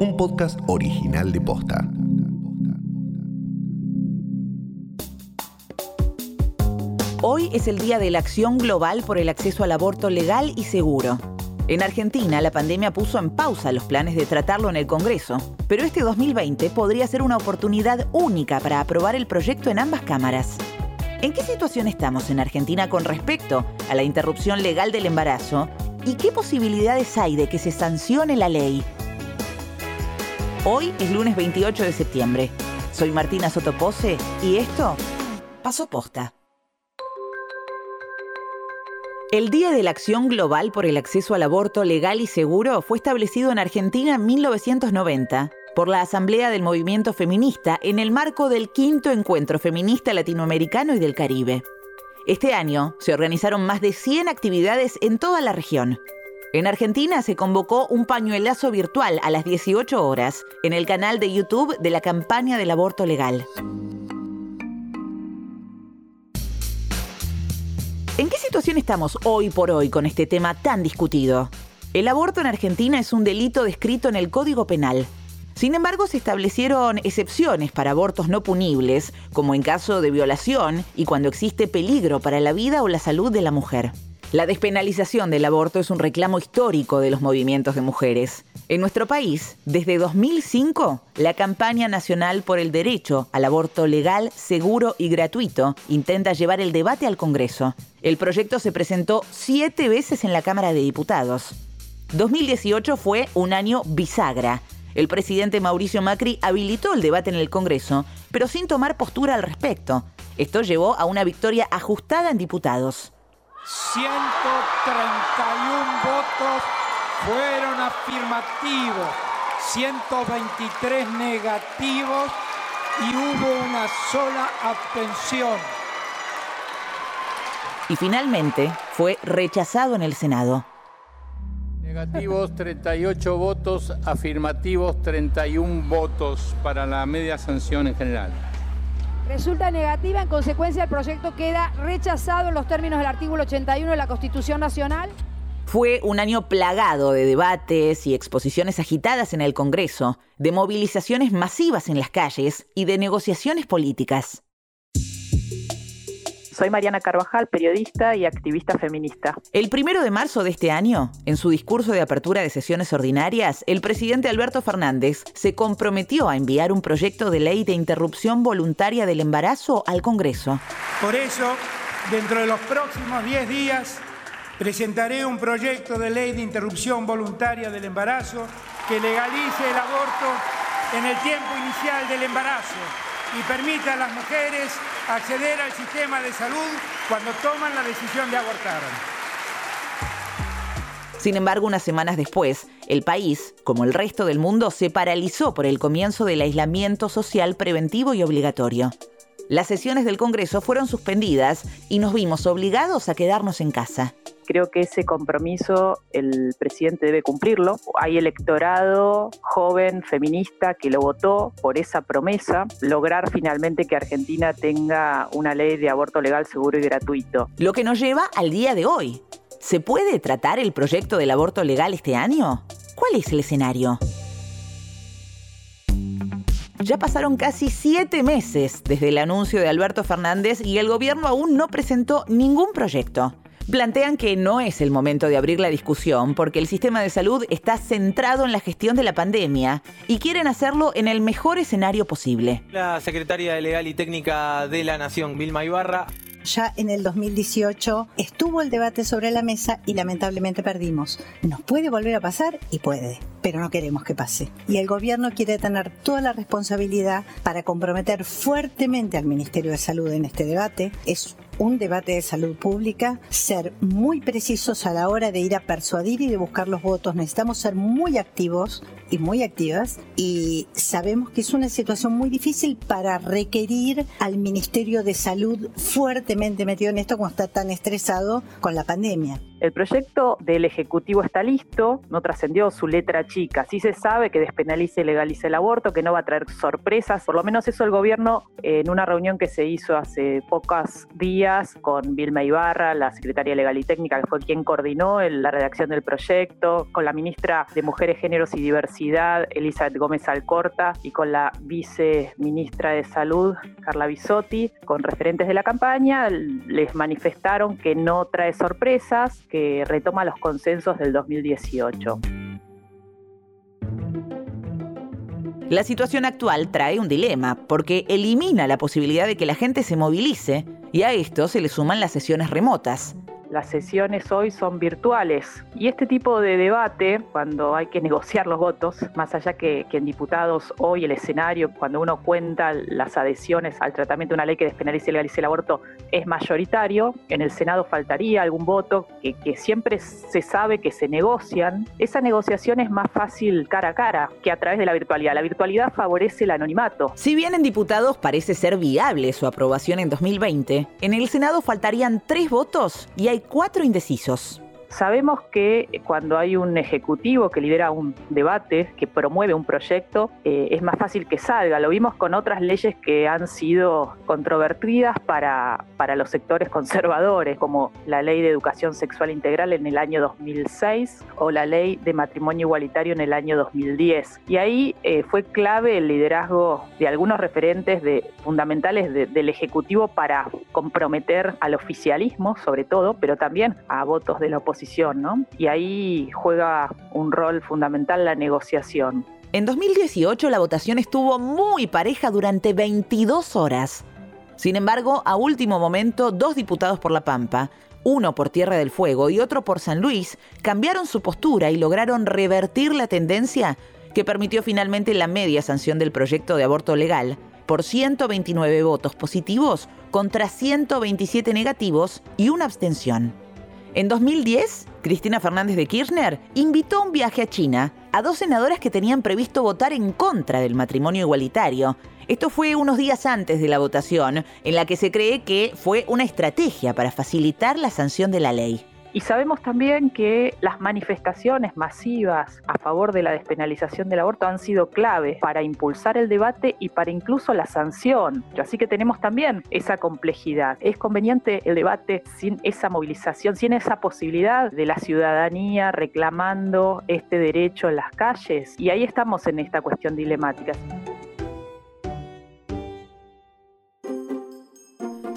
un podcast original de Posta. Hoy es el Día de la Acción Global por el Acceso al Aborto Legal y Seguro. En Argentina, la pandemia puso en pausa los planes de tratarlo en el Congreso, pero este 2020 podría ser una oportunidad única para aprobar el proyecto en ambas cámaras. ¿En qué situación estamos en Argentina con respecto a la interrupción legal del embarazo? ¿Y qué posibilidades hay de que se sancione la ley? Hoy es lunes 28 de septiembre. Soy Martina Sotopose y esto pasó posta. El Día de la Acción Global por el Acceso al Aborto Legal y Seguro fue establecido en Argentina en 1990 por la Asamblea del Movimiento Feminista en el marco del quinto encuentro feminista latinoamericano y del Caribe. Este año se organizaron más de 100 actividades en toda la región. En Argentina se convocó un pañuelazo virtual a las 18 horas en el canal de YouTube de la campaña del aborto legal. ¿En qué situación estamos hoy por hoy con este tema tan discutido? El aborto en Argentina es un delito descrito en el Código Penal. Sin embargo, se establecieron excepciones para abortos no punibles, como en caso de violación y cuando existe peligro para la vida o la salud de la mujer. La despenalización del aborto es un reclamo histórico de los movimientos de mujeres. En nuestro país, desde 2005, la campaña nacional por el derecho al aborto legal, seguro y gratuito intenta llevar el debate al Congreso. El proyecto se presentó siete veces en la Cámara de Diputados. 2018 fue un año bisagra. El presidente Mauricio Macri habilitó el debate en el Congreso, pero sin tomar postura al respecto. Esto llevó a una victoria ajustada en diputados. 131 votos fueron afirmativos, 123 negativos y hubo una sola abstención. Y finalmente fue rechazado en el Senado. Negativos 38 votos, afirmativos 31 votos para la media sanción en general resulta negativa. En consecuencia, el proyecto queda rechazado en los términos del artículo 81 de la Constitución Nacional. Fue un año plagado de debates y exposiciones agitadas en el Congreso, de movilizaciones masivas en las calles y de negociaciones políticas. Soy Mariana Carvajal, periodista y activista feminista. El primero de marzo de este año, en su discurso de apertura de sesiones ordinarias, el presidente Alberto Fernández se comprometió a enviar un proyecto de ley de interrupción voluntaria del embarazo al Congreso. Por eso, dentro de los próximos 10 días, presentaré un proyecto de ley de interrupción voluntaria del embarazo que legalice el aborto en el tiempo inicial del embarazo y permita a las mujeres acceder al sistema de salud cuando toman la decisión de abortar. Sin embargo, unas semanas después, el país, como el resto del mundo, se paralizó por el comienzo del aislamiento social preventivo y obligatorio. Las sesiones del Congreso fueron suspendidas y nos vimos obligados a quedarnos en casa creo que ese compromiso el presidente debe cumplirlo. Hay electorado joven, feminista, que lo votó por esa promesa, lograr finalmente que Argentina tenga una ley de aborto legal, seguro y gratuito. Lo que nos lleva al día de hoy. ¿Se puede tratar el proyecto del aborto legal este año? ¿Cuál es el escenario? Ya pasaron casi siete meses desde el anuncio de Alberto Fernández y el gobierno aún no presentó ningún proyecto plantean que no es el momento de abrir la discusión porque el sistema de salud está centrado en la gestión de la pandemia y quieren hacerlo en el mejor escenario posible. La secretaria de Legal y Técnica de la Nación, Vilma Ibarra, ya en el 2018 estuvo el debate sobre la mesa y lamentablemente perdimos. Nos puede volver a pasar y puede, pero no queremos que pase. Y el gobierno quiere tener toda la responsabilidad para comprometer fuertemente al Ministerio de Salud en este debate. Es un debate de salud pública, ser muy precisos a la hora de ir a persuadir y de buscar los votos. Necesitamos ser muy activos y muy activas y sabemos que es una situación muy difícil para requerir al Ministerio de Salud fuertemente metido en esto cuando está tan estresado con la pandemia. El proyecto del Ejecutivo está listo, no trascendió su letra chica. Sí se sabe que despenalice y legalice el aborto, que no va a traer sorpresas. Por lo menos eso el gobierno, en una reunión que se hizo hace pocos días, con Vilma Ibarra, la secretaria legal y técnica, que fue quien coordinó la redacción del proyecto, con la ministra de Mujeres, Géneros y Diversidad, Elizabeth Gómez Alcorta, y con la viceministra de Salud, Carla Bisotti, con referentes de la campaña, les manifestaron que no trae sorpresas, que retoma los consensos del 2018. La situación actual trae un dilema, porque elimina la posibilidad de que la gente se movilice y a esto se le suman las sesiones remotas las sesiones hoy son virtuales. Y este tipo de debate, cuando hay que negociar los votos, más allá que, en diputados hoy el escenario, cuando uno cuenta las adhesiones al tratamiento de una ley que despenalice y legalice el aborto, es mayoritario, en el Senado faltaría algún voto que, que siempre se sabe que se negocian. Esa negociación es más fácil cara a cara que a través de la virtualidad. La virtualidad favorece el anonimato. Si bien en diputados parece ser viable su aprobación en 2020, en el Senado faltarían tres votos y hay cuatro indecisos. Sabemos que cuando hay un ejecutivo que lidera un debate, que promueve un proyecto, eh, es más fácil que salga. Lo vimos con otras leyes que han sido controvertidas para, para los sectores conservadores, como la ley de educación sexual integral en el año 2006 o la ley de matrimonio igualitario en el año 2010. Y ahí eh, fue clave el liderazgo de algunos referentes de, fundamentales del Ejecutivo para comprometer al oficialismo, sobre todo, pero también a votos de la oposición y ahí juega un rol fundamental la negociación. En 2018 la votación estuvo muy pareja durante 22 horas. Sin embargo, a último momento, dos diputados por La Pampa, uno por Tierra del Fuego y otro por San Luis, cambiaron su postura y lograron revertir la tendencia que permitió finalmente la media sanción del proyecto de aborto legal por 129 votos positivos contra 127 negativos y una abstención. En 2010, Cristina Fernández de Kirchner invitó a un viaje a China a dos senadoras que tenían previsto votar en contra del matrimonio igualitario. Esto fue unos días antes de la votación, en la que se cree que fue una estrategia para facilitar la sanción de la ley. Y sabemos también que las manifestaciones masivas a favor de la despenalización del aborto han sido clave para impulsar el debate y para incluso la sanción. Así que tenemos también esa complejidad. Es conveniente el debate sin esa movilización, sin esa posibilidad de la ciudadanía reclamando este derecho en las calles. Y ahí estamos en esta cuestión dilemática.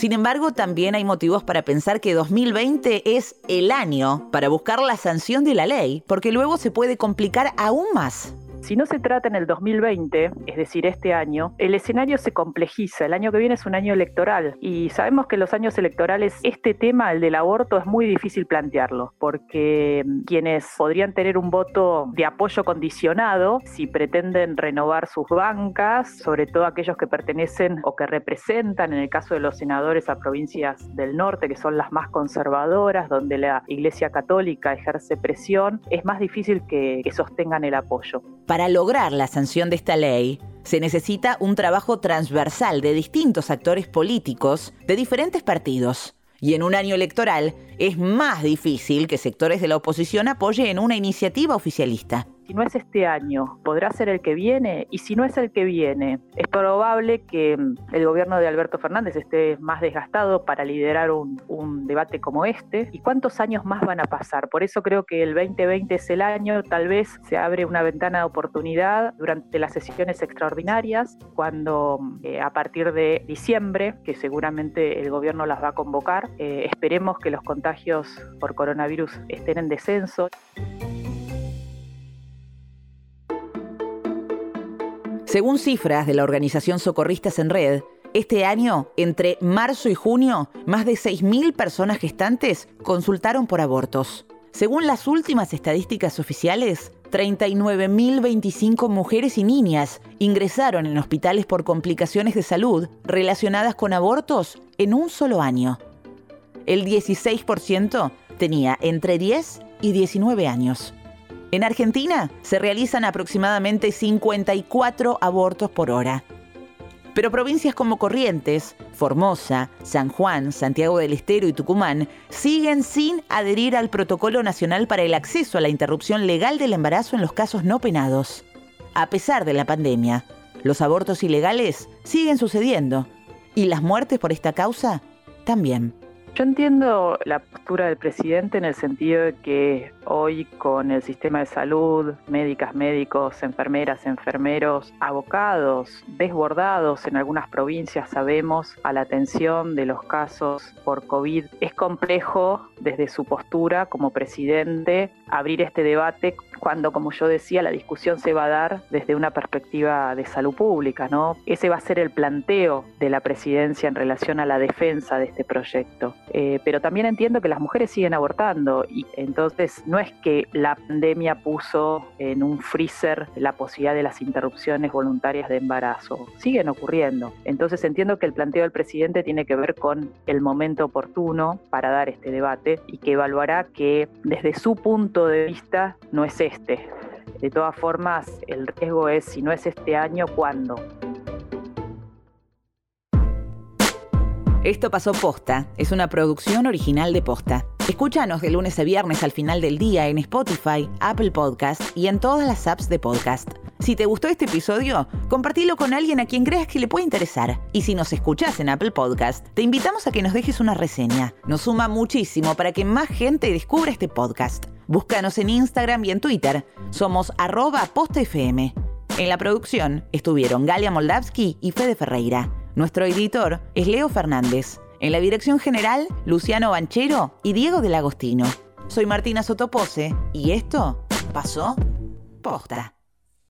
Sin embargo, también hay motivos para pensar que 2020 es el año para buscar la sanción de la ley, porque luego se puede complicar aún más. Si no se trata en el 2020, es decir, este año, el escenario se complejiza. El año que viene es un año electoral y sabemos que en los años electorales este tema, el del aborto, es muy difícil plantearlo, porque mm, quienes podrían tener un voto de apoyo condicionado, si pretenden renovar sus bancas, sobre todo aquellos que pertenecen o que representan, en el caso de los senadores, a provincias del norte, que son las más conservadoras, donde la Iglesia Católica ejerce presión, es más difícil que, que sostengan el apoyo. Para lograr la sanción de esta ley, se necesita un trabajo transversal de distintos actores políticos de diferentes partidos. Y en un año electoral es más difícil que sectores de la oposición apoyen una iniciativa oficialista si no es este año, podrá ser el que viene, y si no es el que viene, es probable que mm, el gobierno de Alberto Fernández esté más desgastado para liderar un, debate como este, y cuántos años más van a pasar. Por eso creo que el 2020 es el año, tal vez se abre una ventana de oportunidad durante las sesiones extraordinarias, cuando mm, eh, a partir de diciembre, que seguramente el gobierno las va a convocar, eh, esperemos que los contagios por coronavirus estén en descenso. Según cifras de la organización Socorristas en Red, este año, entre marzo y junio, más de 6.000 personas gestantes consultaron por abortos. Según las últimas estadísticas oficiales, 39.025 mujeres y niñas ingresaron en hospitales por complicaciones de salud relacionadas con abortos en un solo año. El 16% tenía entre 10 y 19 años. En Argentina se realizan aproximadamente 54 abortos por hora. Pero provincias como Corrientes, Formosa, San Juan, Santiago del Estero y Tucumán siguen sin adherir al Protocolo Nacional para el Acceso a la Interrupción Legal del Embarazo en los casos no penados. A pesar de la pandemia, los abortos ilegales siguen sucediendo y las muertes por esta causa también. Yo entiendo la postura del presidente en el sentido de que hoy con el sistema de salud, médicas, médicos, enfermeras, enfermeros, abocados, desbordados en algunas provincias, sabemos, a la atención de los casos por COVID, es complejo desde su postura como presidente abrir este debate cuando, como yo decía, la discusión se va a dar desde una perspectiva de salud pública, ¿no? Ese va a ser el planteo de la presidencia en relación a la defensa de este proyecto. Eh, pero también entiendo que las mujeres siguen abortando y entonces no es que la pandemia puso en un freezer la posibilidad de las interrupciones voluntarias de embarazo, siguen ocurriendo. Entonces entiendo que el planteo del presidente tiene que ver con el momento oportuno para dar este debate y que evaluará que desde su punto de vista no es este. De todas formas, el riesgo es si no es este año, ¿cuándo? Esto pasó posta, es una producción original de posta. Escúchanos de lunes a viernes al final del día en Spotify, Apple Podcast y en todas las apps de podcast. Si te gustó este episodio, compartilo con alguien a quien creas que le puede interesar. Y si nos escuchás en Apple Podcast, te invitamos a que nos dejes una reseña. Nos suma muchísimo para que más gente descubra este podcast. Búscanos en Instagram y en Twitter. Somos arroba postafm. En la producción estuvieron Galia Moldavsky y Fede Ferreira. Nuestro editor es Leo Fernández. En la dirección general, Luciano Banchero y Diego del Agostino. Soy Martina Sotopose y esto pasó posta.